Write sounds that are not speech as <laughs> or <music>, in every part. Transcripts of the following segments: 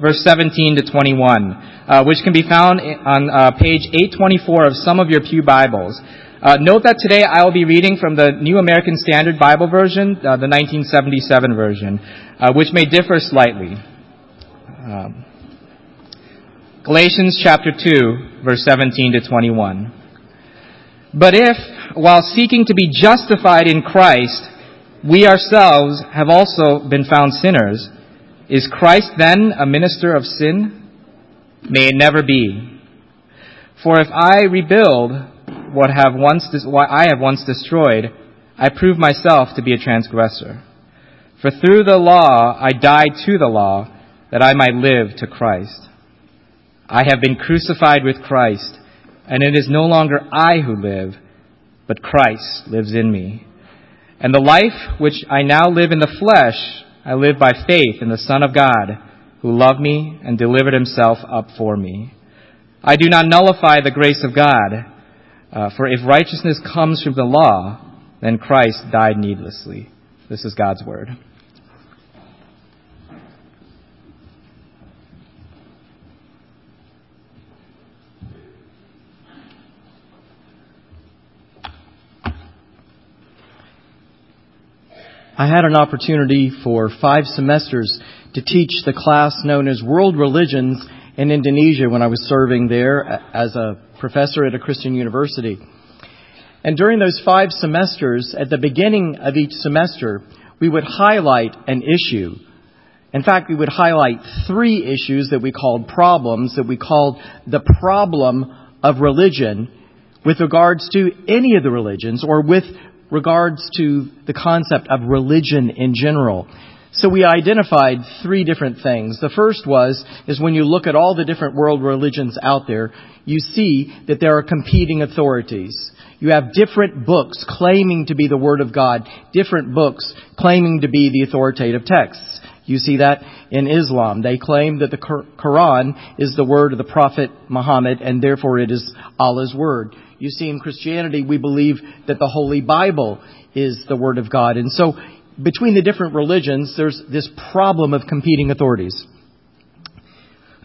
verse 17 to 21, uh, which can be found on uh, page 824 of some of your Pew Bibles. Uh, note that today I will be reading from the New American Standard Bible Version, uh, the 1977 version, uh, which may differ slightly. Um, Galatians chapter 2, verse 17 to 21. But if, while seeking to be justified in Christ, we ourselves have also been found sinners, is Christ then a minister of sin? May it never be. For if I rebuild what have once what I have once destroyed, I prove myself to be a transgressor. For through the law I died to the law, that I might live to Christ. I have been crucified with Christ, and it is no longer I who live, but Christ lives in me. And the life which I now live in the flesh, I live by faith in the Son of God, who loved me and delivered himself up for me. I do not nullify the grace of God, uh, for if righteousness comes from the law, then Christ died needlessly. This is God's word. I had an opportunity for five semesters to teach the class known as World Religions in Indonesia when I was serving there as a professor at a Christian university. And during those five semesters, at the beginning of each semester, we would highlight an issue. In fact, we would highlight three issues that we called problems, that we called the problem of religion with regards to any of the religions or with regards to the concept of religion in general. So we identified three different things. The first was, is when you look at all the different world religions out there, you see that there are competing authorities. You have different books claiming to be the Word of God, different books claiming to be the authoritative texts. You see that in Islam. They claim that the Quran is the word of the Prophet Muhammad and therefore it is Allah's word. You see, in Christianity, we believe that the Holy Bible is the Word of God. And so, between the different religions, there's this problem of competing authorities.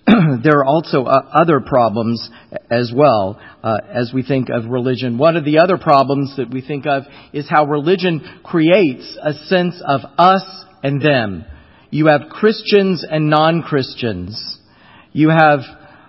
<clears throat> there are also uh, other problems as well uh, as we think of religion. One of the other problems that we think of is how religion creates a sense of us and them. You have Christians and non-Christians. You have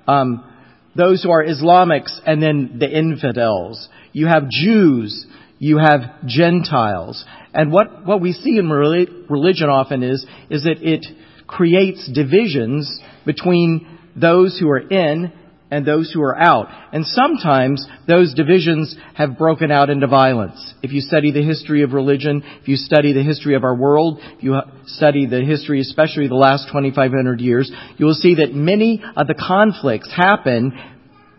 um, those who are Islamics and then the infidels. You have Jews. You have Gentiles. And what, what we see in religion often is, is that it creates divisions between those who are in and those who are out. And sometimes those divisions have broken out into violence. If you study the history of religion, if you study the history of our world, if you study the history, especially the last 2,500 years, you will see that many of the conflicts happen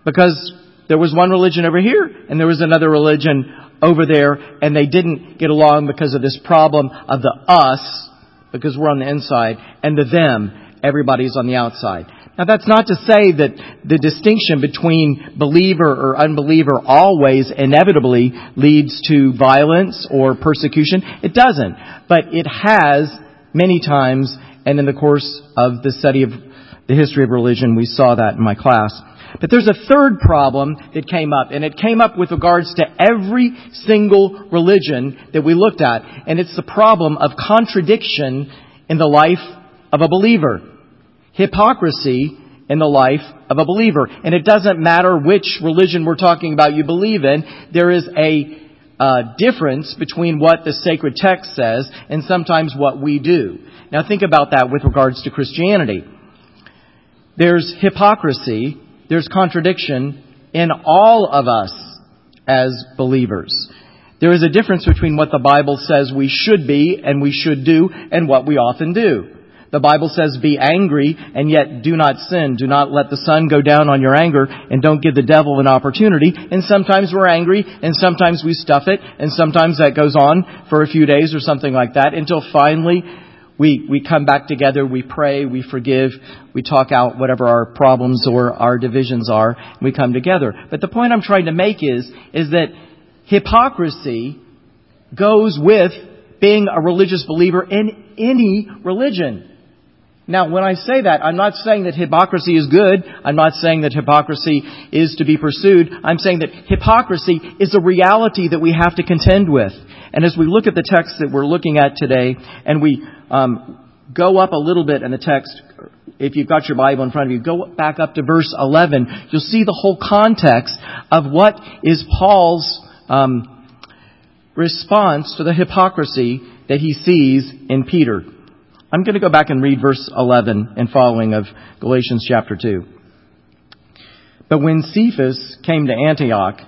because there was one religion over here and there was another religion over there and they didn't get along because of this problem of the us, because we're on the inside, and the them, everybody's on the outside. Now that's not to say that the distinction between believer or unbeliever always inevitably leads to violence or persecution. It doesn't. But it has many times, and in the course of the study of the history of religion, we saw that in my class. But there's a third problem that came up, and it came up with regards to every single religion that we looked at, and it's the problem of contradiction in the life of a believer hypocrisy in the life of a believer. And it doesn't matter which religion we're talking about you believe in, there is a uh, difference between what the sacred text says and sometimes what we do. Now think about that with regards to Christianity. There's hypocrisy, there's contradiction in all of us as believers. There is a difference between what the Bible says we should be and we should do and what we often do. The Bible says be angry and yet do not sin. Do not let the sun go down on your anger and don't give the devil an opportunity. And sometimes we're angry and sometimes we stuff it and sometimes that goes on for a few days or something like that until finally we, we come back together, we pray, we forgive, we talk out whatever our problems or our divisions are, we come together. But the point I'm trying to make is, is that hypocrisy goes with being a religious believer in any religion. Now, when I say that, I'm not saying that hypocrisy is good. I'm not saying that hypocrisy is to be pursued. I'm saying that hypocrisy is a reality that we have to contend with. And as we look at the text that we're looking at today, and we um, go up a little bit in the text, if you've got your Bible in front of you, go back up to verse 11. You'll see the whole context of what is Paul's um, response to the hypocrisy that he sees in Peter. I'm going to go back and read verse 11 and following of Galatians chapter 2. But when Cephas came to Antioch,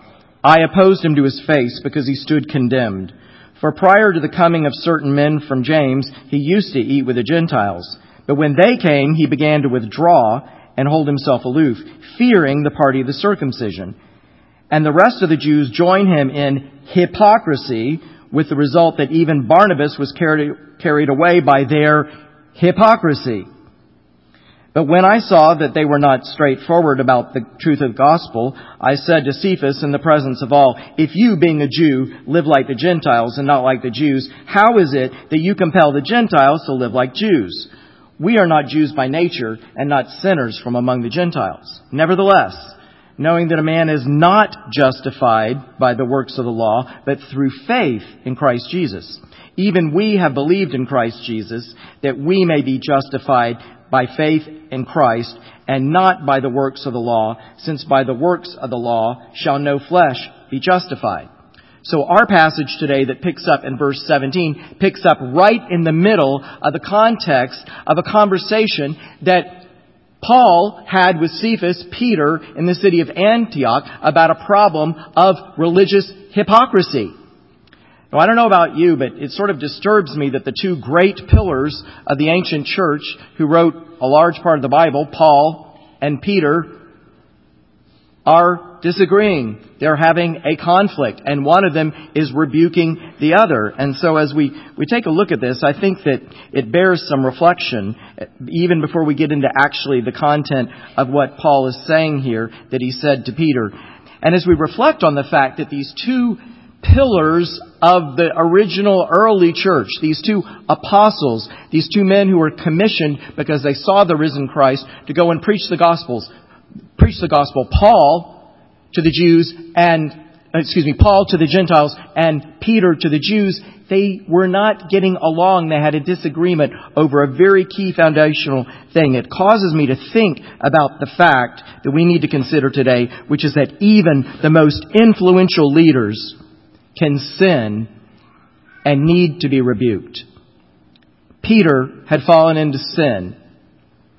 I opposed him to his face because he stood condemned. For prior to the coming of certain men from James, he used to eat with the Gentiles. But when they came, he began to withdraw and hold himself aloof, fearing the party of the circumcision. And the rest of the Jews joined him in hypocrisy, with the result that even Barnabas was carried, away by their hypocrisy. But when I saw that they were not straightforward about the truth of the gospel, I said to Cephas in the presence of all, If you, being a Jew, live like the Gentiles and not like the Jews, how is it that you compel the Gentiles to live like Jews? We are not Jews by nature and not sinners from among the Gentiles. Nevertheless, knowing that a man is not justified by the works of the law, but through faith in Christ Jesus. Even we have believed in Christ Jesus that we may be justified by faith in Christ and not by the works of the law, since by the works of the law shall no flesh be justified. So our passage today that picks up in verse 17 picks up right in the middle of the context of a conversation that Paul had with Cephas, Peter, in the city of Antioch about a problem of religious hypocrisy. Now, I don't know about you, but it sort of disturbs me that the two great pillars of the ancient church who wrote a large part of the Bible, Paul and Peter, are disagreeing. They're having a conflict, and one of them is rebuking the other. And so as we, we take a look at this, I think that it bears some reflection, even before we get into actually the content of what Paul is saying here that he said to Peter. And as we reflect on the fact that these two pillars of the original early church, these two apostles, these two men who were commissioned because they saw the risen Christ to go and preach the gospels, preach the gospel. Paul to the Jews and, uh, excuse me, Paul to the Gentiles and Peter to the Jews, they were not getting along. They had a disagreement over a very key foundational thing. It causes me to think about the fact that we need to consider today, which is that even the most influential leaders can sin and need to be rebuked. Peter had fallen into sin.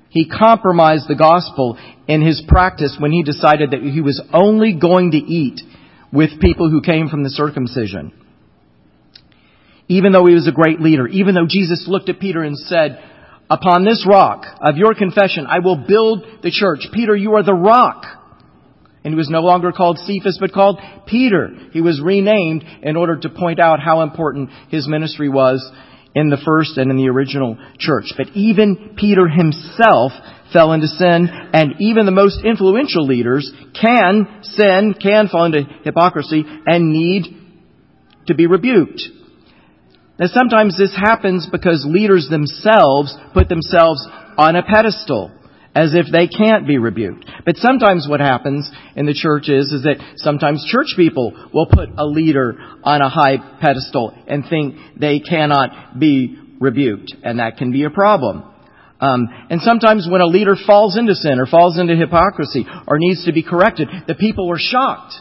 He compromised the gospel in his practice when he decided that he was only going to eat with people who came from the circumcision. Even though he was a great leader, even though Jesus looked at Peter and said, Upon this rock of your confession, I will build the church. Peter, you are the rock. And he was no longer called Cephas, but called Peter. He was renamed in order to point out how important his ministry was in the first and in the original church. But even Peter himself fell into sin, and even the most influential leaders can sin, can fall into hypocrisy, and need to be rebuked. Now sometimes this happens because leaders themselves put themselves on a pedestal as if they can't be rebuked. But sometimes what happens in the church is, is that sometimes church people will put a leader on a high pedestal and think they cannot be rebuked, and that can be a problem. Um, and sometimes when a leader falls into sin or falls into hypocrisy or needs to be corrected, the people are shocked.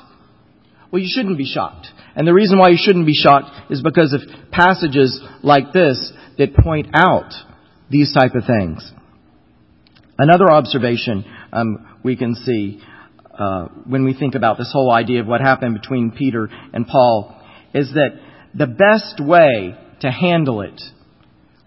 Well, you shouldn't be shocked. And the reason why you shouldn't be shocked is because of passages like this that point out these type of things. Another observation um, we can see uh, when we think about this whole idea of what happened between Peter and Paul is that the best way to handle it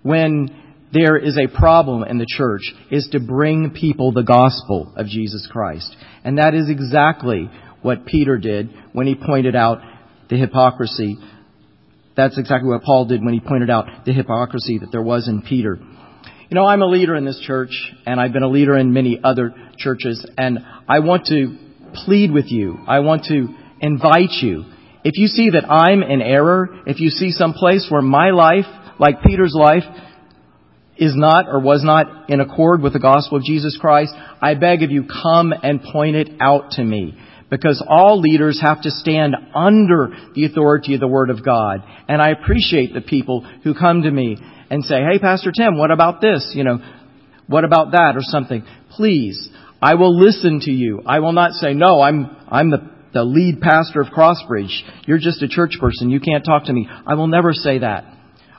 when there is a problem in the church is to bring people the gospel of Jesus Christ. And that is exactly what Peter did when he pointed out the hypocrisy. That's exactly what Paul did when he pointed out the hypocrisy that there was in Peter. You know, I'm a leader in this church, and I've been a leader in many other churches, and I want to plead with you. I want to invite you. If you see that I'm in error, if you see some place where my life, like Peter's life, is not or was not in accord with the gospel of Jesus Christ, I beg of you, come and point it out to me. Because all leaders have to stand under the authority of the Word of God. And I appreciate the people who come to me and say, hey, Pastor Tim, what about this? You know, what about that or something? Please, I will listen to you. I will not say, no, I'm, I'm the, the lead pastor of Crossbridge. You're just a church person. You can't talk to me. I will never say that.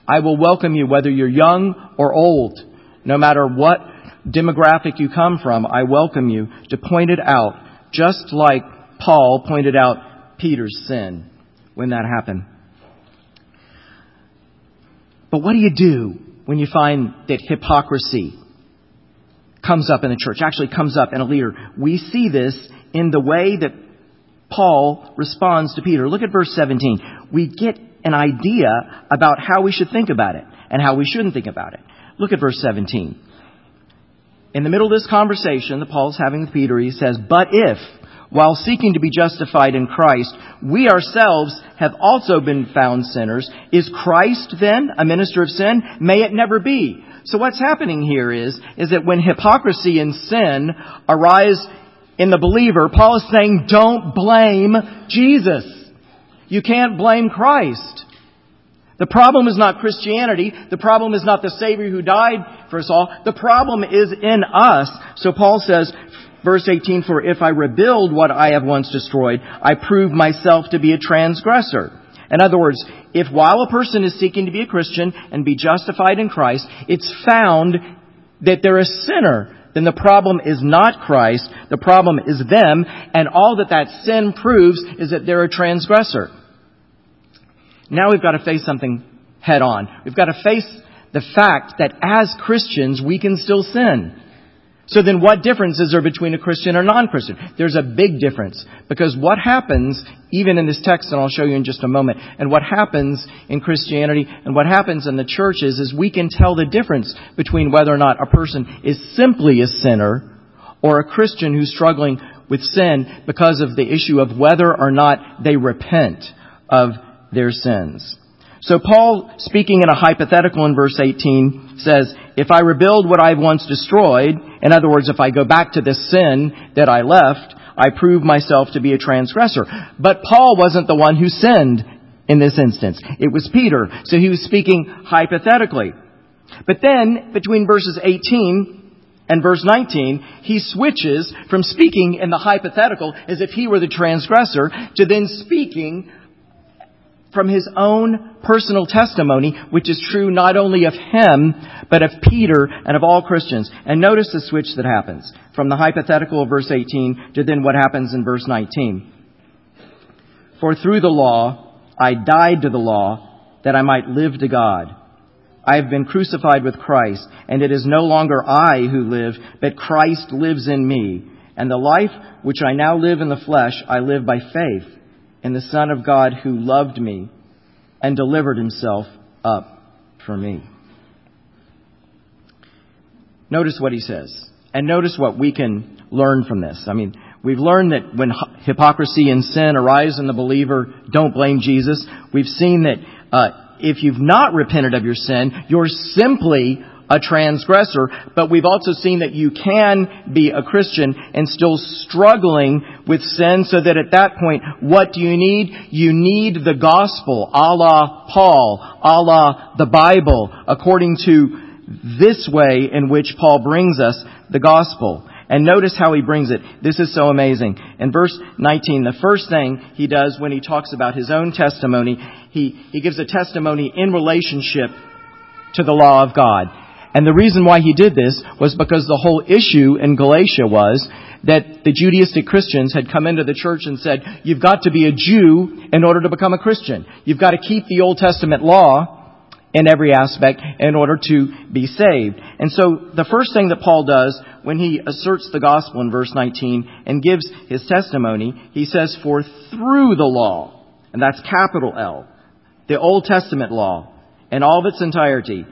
I will welcome you whether you're young or old. No matter what demographic you come from, I welcome you to point it out, just like Paul pointed out Peter's sin when that happened. But what do you do when you find that hypocrisy comes up in the church, actually comes up in a leader? We see this in the way that Paul responds to Peter. Look at verse 17. We get an idea about how we should think about it and how we shouldn't think about it. Look at verse 17. In the middle of this conversation that Paul's having with Peter, he says, But if, while seeking to be justified in Christ, we ourselves have also been found sinners, is Christ then a minister of sin? May it never be. So what's happening here is, is that when hypocrisy and sin arise in the believer, Paul is saying, don't blame Jesus. You can't blame Christ. The problem is not Christianity. The problem is not the Savior who died for us all. The problem is in us. So Paul says, verse 18, For if I rebuild what I have once destroyed, I prove myself to be a transgressor. In other words, if while a person is seeking to be a Christian and be justified in Christ, it's found that they're a sinner, then the problem is not Christ, the problem is them, and all that that sin proves is that they're a transgressor. Now we've got to face something head on. We've got to face the fact that as Christians, we can still sin. So then what difference is there between a Christian or non-Christian? There's a big difference. Because what happens, even in this text, and I'll show you in just a moment, and what happens in Christianity and what happens in the churches is we can tell the difference between whether or not a person is simply a sinner or a Christian who's struggling with sin because of the issue of whether or not they repent of their sins. So Paul, speaking in a hypothetical in verse 18, says, if I rebuild what I've once destroyed, in other words, if I go back to this sin that I left, I prove myself to be a transgressor. But Paul wasn't the one who sinned in this instance. It was Peter. So he was speaking hypothetically. But then, between verses 18 and verse 19, he switches from speaking in the hypothetical as if he were the transgressor to then speaking from his own personal testimony, which is true not only of him, but of Peter and of all Christians. And notice the switch that happens from the hypothetical of verse 18 to then what happens in verse 19. For through the law, I died to the law that I might live to God. I have been crucified with Christ, and it is no longer I who live, but Christ lives in me. And the life which I now live in the flesh, I live by faith in the Son of God who loved me and delivered himself up for me. Notice what he says. And notice what we can learn from this. I mean, we've learned that when hypocrisy and sin arise in the believer, don't blame Jesus. We've seen that uh, if you've not repented of your sin, you're simply a transgressor, but we've also seen that you can be a Christian and still struggling with sin so that at that point, what do you need? You need the gospel, a la Paul, a la the Bible, according to this way in which Paul brings us the gospel. And notice how he brings it. This is so amazing. In verse 19, the first thing he does when he talks about his own testimony, he, he gives a testimony in relationship to the law of God. And the reason why he did this was because the whole issue in Galatia was that the Judaistic Christians had come into the church and said, you've got to be a Jew in order to become a Christian. You've got to keep the Old Testament law in every aspect in order to be saved. And so the first thing that Paul does when he asserts the gospel in verse 19 and gives his testimony, he says, for through the law, and that's capital L, the Old Testament law in all of its entirety,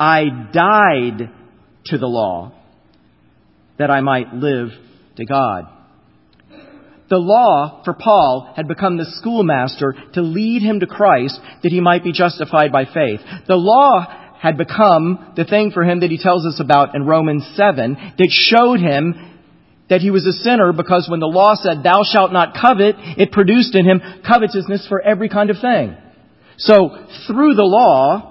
I died to the law that I might live to God. The law for Paul had become the schoolmaster to lead him to Christ that he might be justified by faith. The law had become the thing for him that he tells us about in Romans 7 that showed him that he was a sinner because when the law said, thou shalt not covet, it produced in him covetousness for every kind of thing. So through the law,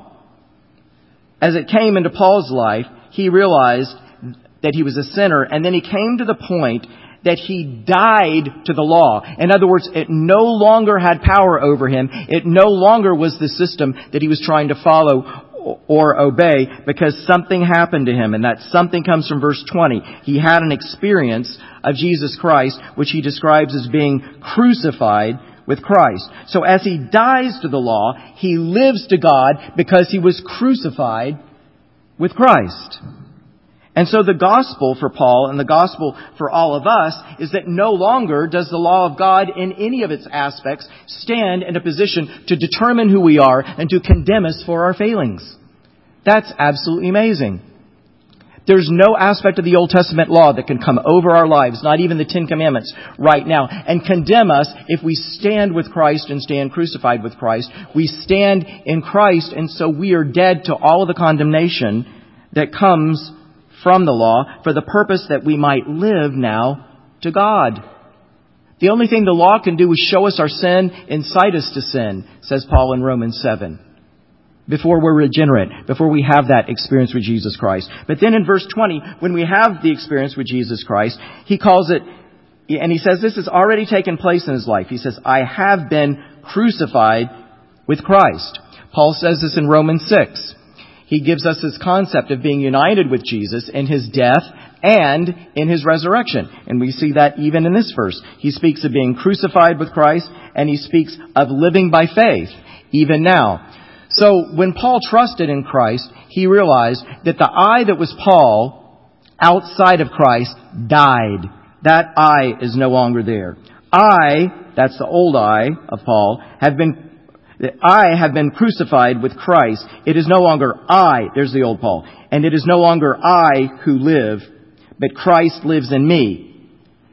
as it came into Paul's life, he realized that he was a sinner and then he came to the point that he died to the law. In other words, it no longer had power over him. It no longer was the system that he was trying to follow or obey because something happened to him and that something comes from verse 20. He had an experience of Jesus Christ which he describes as being crucified with Christ. So as he dies to the law, he lives to God because he was crucified with Christ. And so the gospel for Paul and the gospel for all of us is that no longer does the law of God in any of its aspects stand in a position to determine who we are and to condemn us for our failings. That's absolutely amazing. There's no aspect of the Old Testament law that can come over our lives, not even the Ten Commandments right now, and condemn us if we stand with Christ and stand crucified with Christ. We stand in Christ, and so we are dead to all of the condemnation that comes from the law for the purpose that we might live now to God. The only thing the law can do is show us our sin, incite us to sin, says Paul in Romans 7. Before we're regenerate, before we have that experience with Jesus Christ. But then in verse 20, when we have the experience with Jesus Christ, he calls it, and he says this has already taken place in his life. He says, I have been crucified with Christ. Paul says this in Romans 6 he gives us this concept of being united with Jesus in his death and in his resurrection. And we see that even in this verse. He speaks of being crucified with Christ and he speaks of living by faith even now. So when Paul trusted in Christ, he realized that the I that was Paul outside of Christ died. That I is no longer there. I, that's the old I of Paul, have been I have been crucified with Christ. It is no longer I, there's the old Paul, and it is no longer I who live, but Christ lives in me.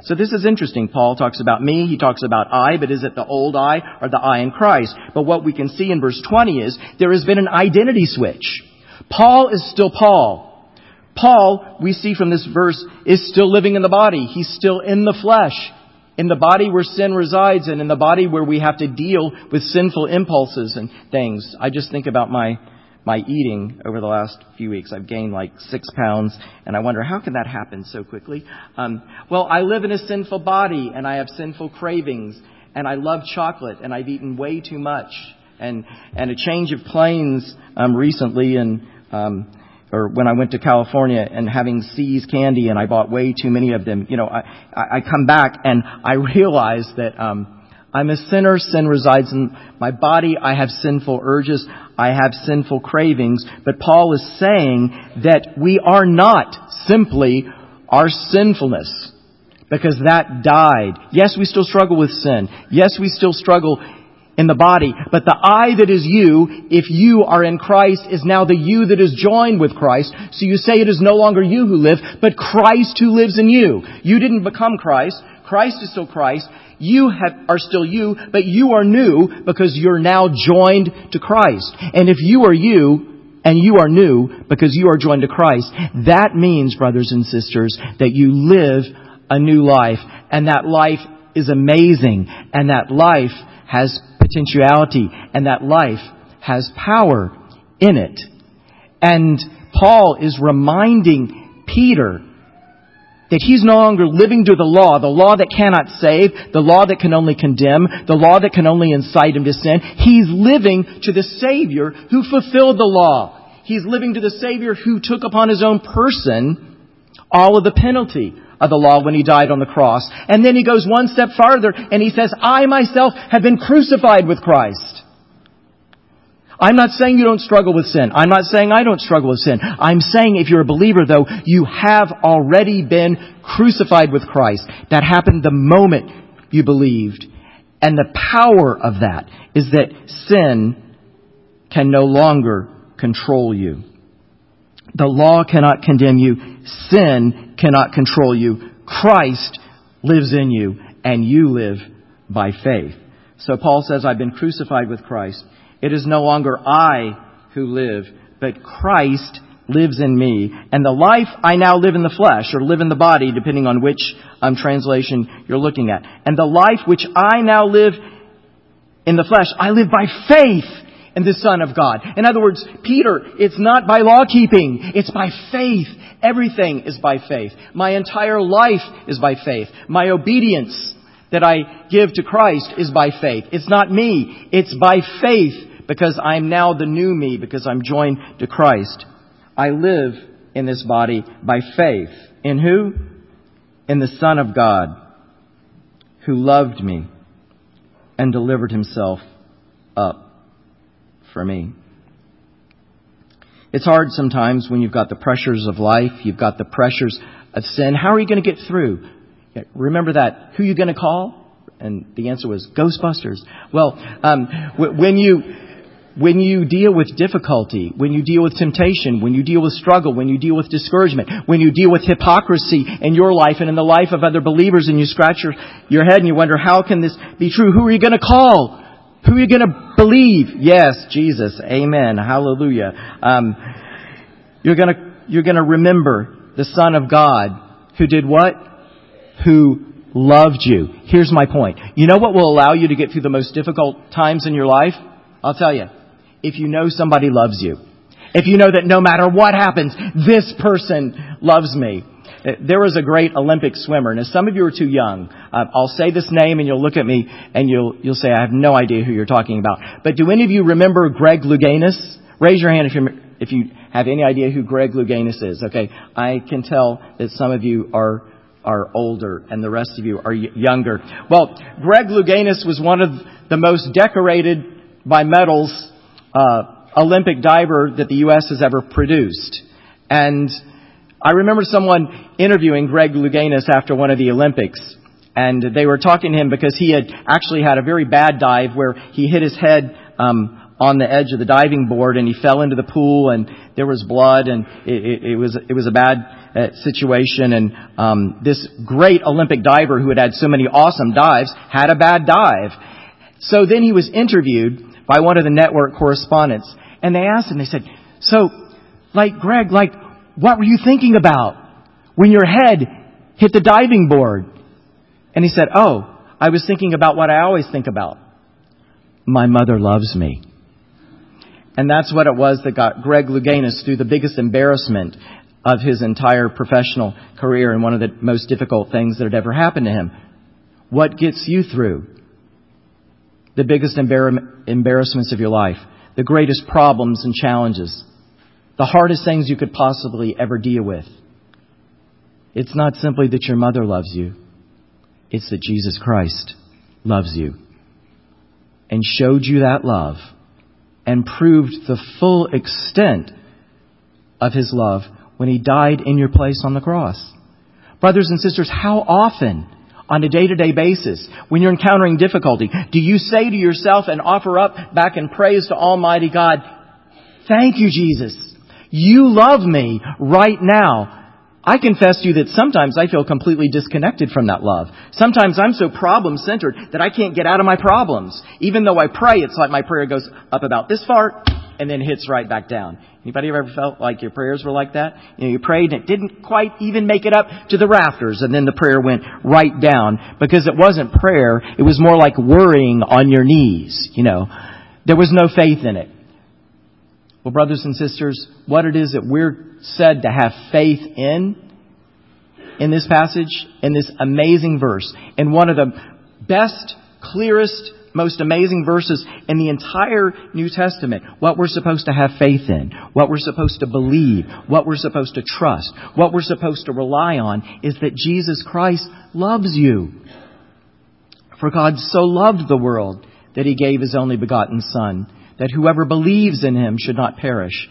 So this is interesting. Paul talks about me, he talks about I, but is it the old I or the I in Christ? But what we can see in verse 20 is there has been an identity switch. Paul is still Paul. Paul, we see from this verse, is still living in the body. He's still in the flesh in the body where sin resides and in the body where we have to deal with sinful impulses and things. I just think about my my eating over the last few weeks. I've gained like six pounds, and I wonder how can that happen so quickly? Um, well, I live in a sinful body, and I have sinful cravings, and I love chocolate, and I've eaten way too much, and and a change of planes um, recently, and um, or when I went to California and having See's candy and I bought way too many of them, you know, I, I come back and I <laughs> realize that, um, I'm a sinner. Sin resides in my body. I have sinful urges. I have sinful cravings. But Paul is saying that we are not simply our sinfulness because that died. Yes, we still struggle with sin. Yes, we still struggle in the body. But the I that is you, if you are in Christ, is now the you that is joined with Christ. So you say it is no longer you who live, but Christ who lives in you. You didn't become Christ. Christ is still Christ. You have, are still you, but you are new because you're now joined to Christ. And if you are you, and you are new because you are joined to Christ, that means, brothers and sisters, that you live a new life. And that life is amazing. And that life has potentiality and that life has power in it. And Paul is reminding Peter that he's no longer living to the law, the law that cannot save, the law that can only condemn, the law that can only incite him to sin. He's living to the Savior who fulfilled the law. He's living to the Savior who took upon his own person all of the penalty of the law when he died on the cross. And then he goes one step farther and he says, I myself have been crucified with Christ. I'm not saying you don't struggle with sin. I'm not saying I don't struggle with sin. I'm saying if you're a believer though, you have already been crucified with Christ. That happened the moment you believed. And the power of that is that sin can no longer control you. The law cannot condemn you. Sin cannot control you. Christ lives in you and you live by faith. So Paul says, I've been crucified with Christ. It is no longer I who live, but Christ lives in me. And the life I now live in the flesh, or live in the body, depending on which um, translation you're looking at. And the life which I now live in the flesh, I live by faith in the Son of God. In other words, Peter, it's not by law keeping, it's by faith. Everything is by faith. My entire life is by faith. My obedience that I give to Christ is by faith. It's not me, it's by faith because I'm now the new me because I'm joined to Christ. I live in this body by faith. In who? In the Son of God who loved me and delivered himself up for me. It's hard sometimes when you've got the pressures of life, you've got the pressures of sin. How are you going to get through? Remember that. Who are you going to call? And the answer was Ghostbusters. Well, um, when you when you deal with difficulty, when you deal with temptation, when you deal with struggle, when you deal with discouragement, when you deal with hypocrisy in your life and in the life of other believers, and you scratch your, your head and you wonder, how can this be true? Who are you going to call? Who are you going to believe? Yes, Jesus. Amen. Hallelujah. Um, you're going to you're going to remember the Son of God who did what? Who loved you. Here's my point. You know what will allow you to get through the most difficult times in your life? I'll tell you. If you know somebody loves you. If you know that no matter what happens, this person loves me. Uh, there was a great Olympic swimmer, and some of you are too young, uh, I'll say this name and you'll look at me and you'll, you'll say, I have no idea who you're talking about. But do any of you remember Greg Louganis? Raise your hand if you if you have any idea who Greg Louganis is. Okay, I can tell that some of you are are older and the rest of you are younger. Well, Greg Louganis was one of the most decorated by medals uh, Olympic diver that the U.S. has ever produced, and I remember someone interviewing Greg Louganis after one of the Olympics. And they were talking to him because he had actually had a very bad dive where he hit his head um, on the edge of the diving board and he fell into the pool and there was blood and it, it, it was it was a bad uh, situation and um, this great Olympic diver who had had so many awesome dives had a bad dive. So then he was interviewed by one of the network correspondents and they asked him. They said, "So, like Greg, like what were you thinking about when your head hit the diving board? And he said, Oh, I was thinking about what I always think about. My mother loves me. And that's what it was that got Greg Louganis through the biggest embarrassment of his entire professional career and one of the most difficult things that had ever happened to him. What gets you through the biggest embarrassments of your life, the greatest problems and challenges? the hardest things you could possibly ever deal with. It's not simply that your mother loves you, it's that Jesus Christ loves you and showed you that love and proved the full extent of his love when he died in your place on the cross. Brothers and sisters, how often on a day to day basis, when you're encountering difficulty, do you say to yourself and offer up back in praise to Almighty God, Thank you, Jesus. You love me right now. I confess to you that sometimes I feel completely disconnected from that love. Sometimes I'm so problem centered that I can't get out of my problems. Even though I pray, it's like my prayer goes up about this far and then hits right back down. Anybody ever felt like your prayers were like that? You know, you prayed and it didn't quite even make it up to the rafters and then the prayer went right down because it wasn't prayer. It was more like worrying on your knees, you know. There was no faith in it. Well, brothers and sisters, what it is that we're said to have faith in, in this passage, in this amazing verse, in one of the best, clearest, most amazing verses in the entire New Testament. What we're supposed to have faith in, what we're supposed to believe, what we're supposed to trust, what we're supposed to rely on is that Jesus Christ loves you. For God so loved the world that he gave his only begotten Son that whoever believes in him should not perish,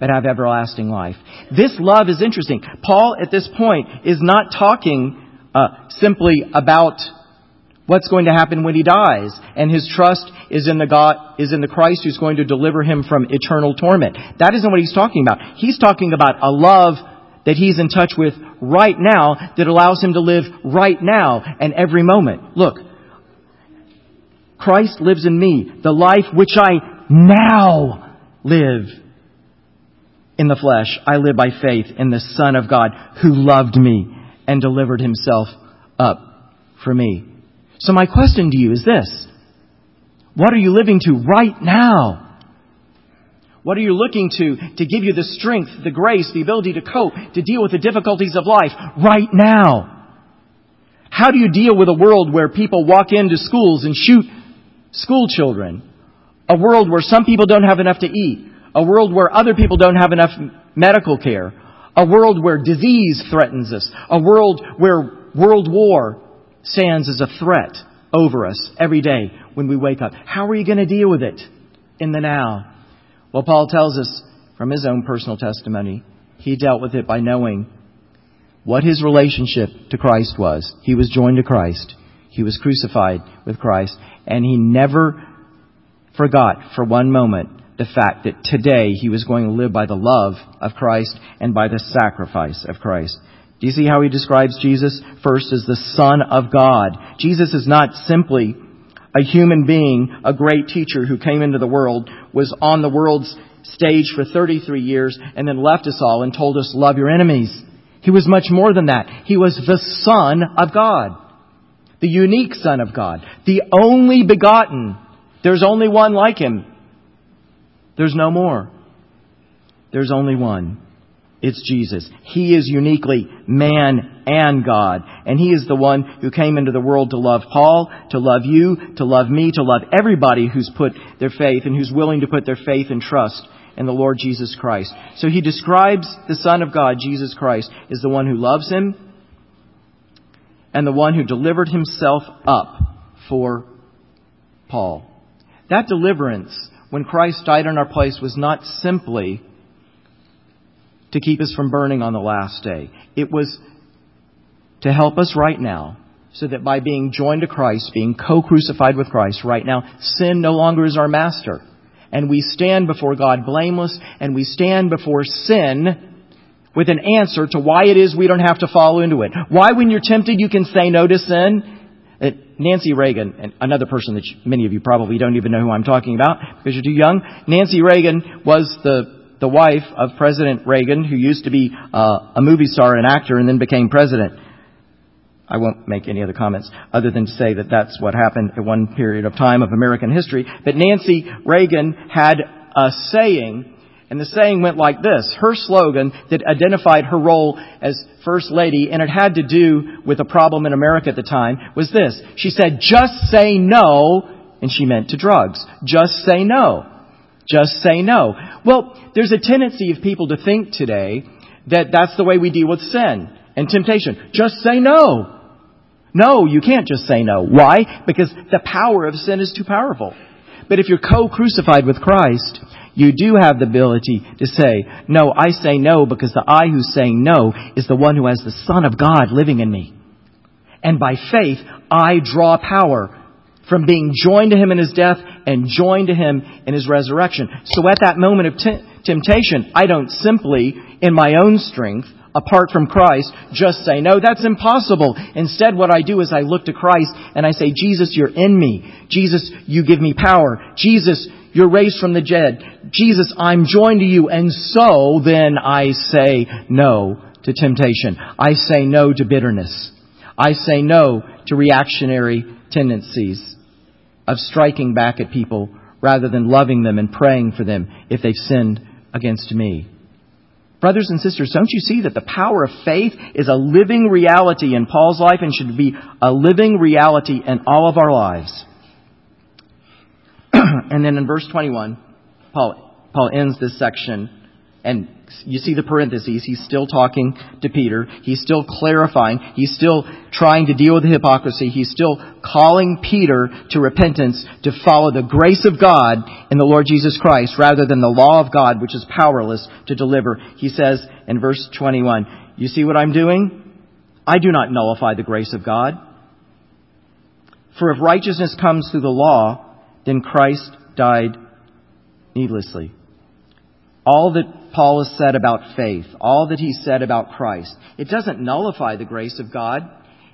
but have everlasting life. This love is interesting. Paul, at this point, is not talking uh, simply about what's going to happen when he dies, and his trust is in the God, is in the Christ who's going to deliver him from eternal torment. That isn't what he's talking about. He's talking about a love that he's in touch with right now that allows him to live right now and every moment. Look, Christ lives in me, the life which I now live in the flesh. I live by faith in the Son of God who loved me and delivered himself up for me. So my question to you is this. What are you living to right now? What are you looking to to give you the strength, the grace, the ability to cope, to deal with the difficulties of life right now? How do you deal with a world where people walk into schools and shoot school children? A world where some people don't have enough to eat. A world where other people don't have enough medical care. A world where disease threatens us. A world where world war stands as a threat over us every day when we wake up. How are you going to deal with it in the now? Well, Paul tells us from his own personal testimony, he dealt with it by knowing what his relationship to Christ was. He was joined to Christ. He was crucified with Christ. And he never forgot for one moment the fact that today he was going to live by the love of Christ and by the sacrifice of Christ. Do you see how he describes Jesus? First as the Son of God. Jesus is not simply a human being, a great teacher who came into the world, was on the world's stage for 33 years, and then left us all and told us, love your enemies. He was much more than that. He was the Son of God. The unique Son of God. The only begotten. There's only one like Him. There's no more. There's only one. It's Jesus. He is uniquely man and God. And He is the one who came into the world to love Paul, to love you, to love me, to love everybody who's put their faith and who's willing to put their faith and trust in the Lord Jesus Christ. So He describes the Son of God, Jesus Christ, as the one who loves Him and the one who delivered Himself up for Paul. That deliverance, when Christ died in our place, was not simply to keep us from burning on the last day. It was to help us right now so that by being joined to Christ, being co-crucified with Christ right now, sin no longer is our master. And we stand before God blameless and we stand before sin with an answer to why it is we don't have to fall into it. Why when you're tempted you can say no to sin. Uh, Nancy Reagan, another person that many of you probably don't even know who I'm talking about because you're too young. Nancy Reagan was the the wife of President Reagan, who used to be uh, a movie star and actor and then became president. I won't make any other comments other than to say that that's what happened at one period of time of American history. But Nancy Reagan had a saying, and the saying went like this. Her slogan that identified her role as First Lady, and it had to do with a problem in America at the time, was this. She said, just say no, and she meant to drugs. Just say no. Just say no. Well, there's a tendency of people to think today that that's the way we deal with sin and temptation. Just say no. No, you can't just say no. Why? Because the power of sin is too powerful. But if you're co-crucified with Christ, you do have the ability to say, no, I say no because the I who's saying no is the one who has the Son of God living in me. And by faith, I draw power from being joined to Him in His death and joined to Him in His resurrection. So at that moment of t- temptation, I don't simply, in my own strength, apart from Christ, just say, no, that's impossible. Instead, what I do is I look to Christ and I say, Jesus, you're in me. Jesus, you give me power. Jesus, you're raised from the dead. Jesus, I'm joined to you. And so then I say no to temptation. I say no to bitterness. I say no to reactionary tendencies of striking back at people rather than loving them and praying for them if they've sinned against me. Brothers and sisters, don't you see that the power of faith is a living reality in Paul's life and should be a living reality in all of our lives? <clears throat> and then in verse 21, Paul, Paul ends this section and you see the parentheses. He's still talking to Peter. He's still clarifying. He's still trying to deal with the hypocrisy. He's still calling Peter to repentance to follow the grace of God in the Lord Jesus Christ rather than the law of God, which is powerless to deliver. He says in verse 21, You see what I'm doing? I do not nullify the grace of God. For if righteousness comes through the law, then Christ died needlessly. All that Paul has said about faith, all that he said about Christ. It doesn't nullify the grace of God.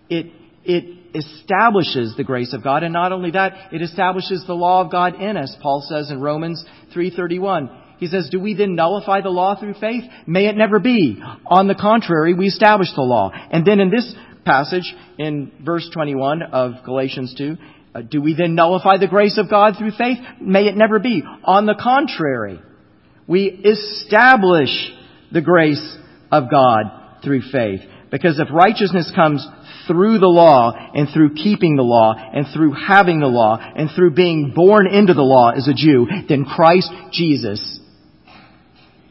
It, it establishes the grace of God, and not only that, it establishes the law of God in us. Paul says in Romans 3.31, He says, do we then nullify the law through faith? May it never be. On the contrary, we establish the law. And then in this passage, in verse 21 of Galatians 2, uh, do we then nullify the grace of God through faith? May it never be. On the contrary, we establish the grace of God through faith. Because if righteousness comes through the law and through keeping the law and through having the law and through being born into the law as a Jew, then Christ Jesus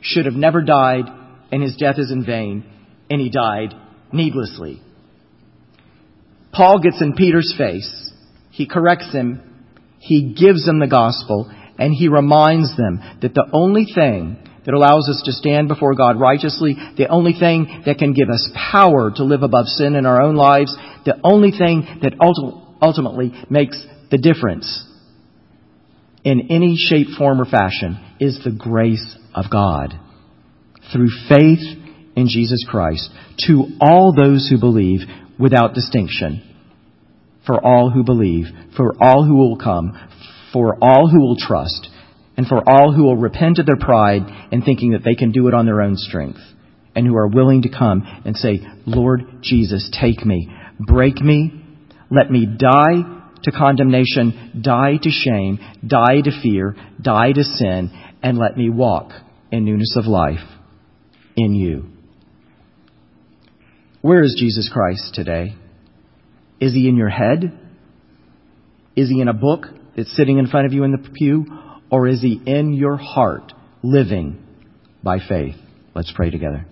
should have never died and his death is in vain and he died needlessly. Paul gets in Peter's face. He corrects him. He gives him the gospel and he reminds them that the only thing that allows us to stand before God righteously, the only thing that can give us power to live above sin in our own lives, the only thing that ultimately makes the difference in any shape, form, or fashion is the grace of God through faith in Jesus Christ to all those who believe without distinction. For all who believe, for all who will come, for all who will trust, and for all who will repent of their pride and thinking that they can do it on their own strength, and who are willing to come and say, Lord Jesus, take me, break me, let me die to condemnation, die to shame, die to fear, die to sin, and let me walk in newness of life in you. Where is Jesus Christ today? Is he in your head? Is he in a book that's sitting in front of you in the pew? Or is he in your heart living by faith? Let's pray together.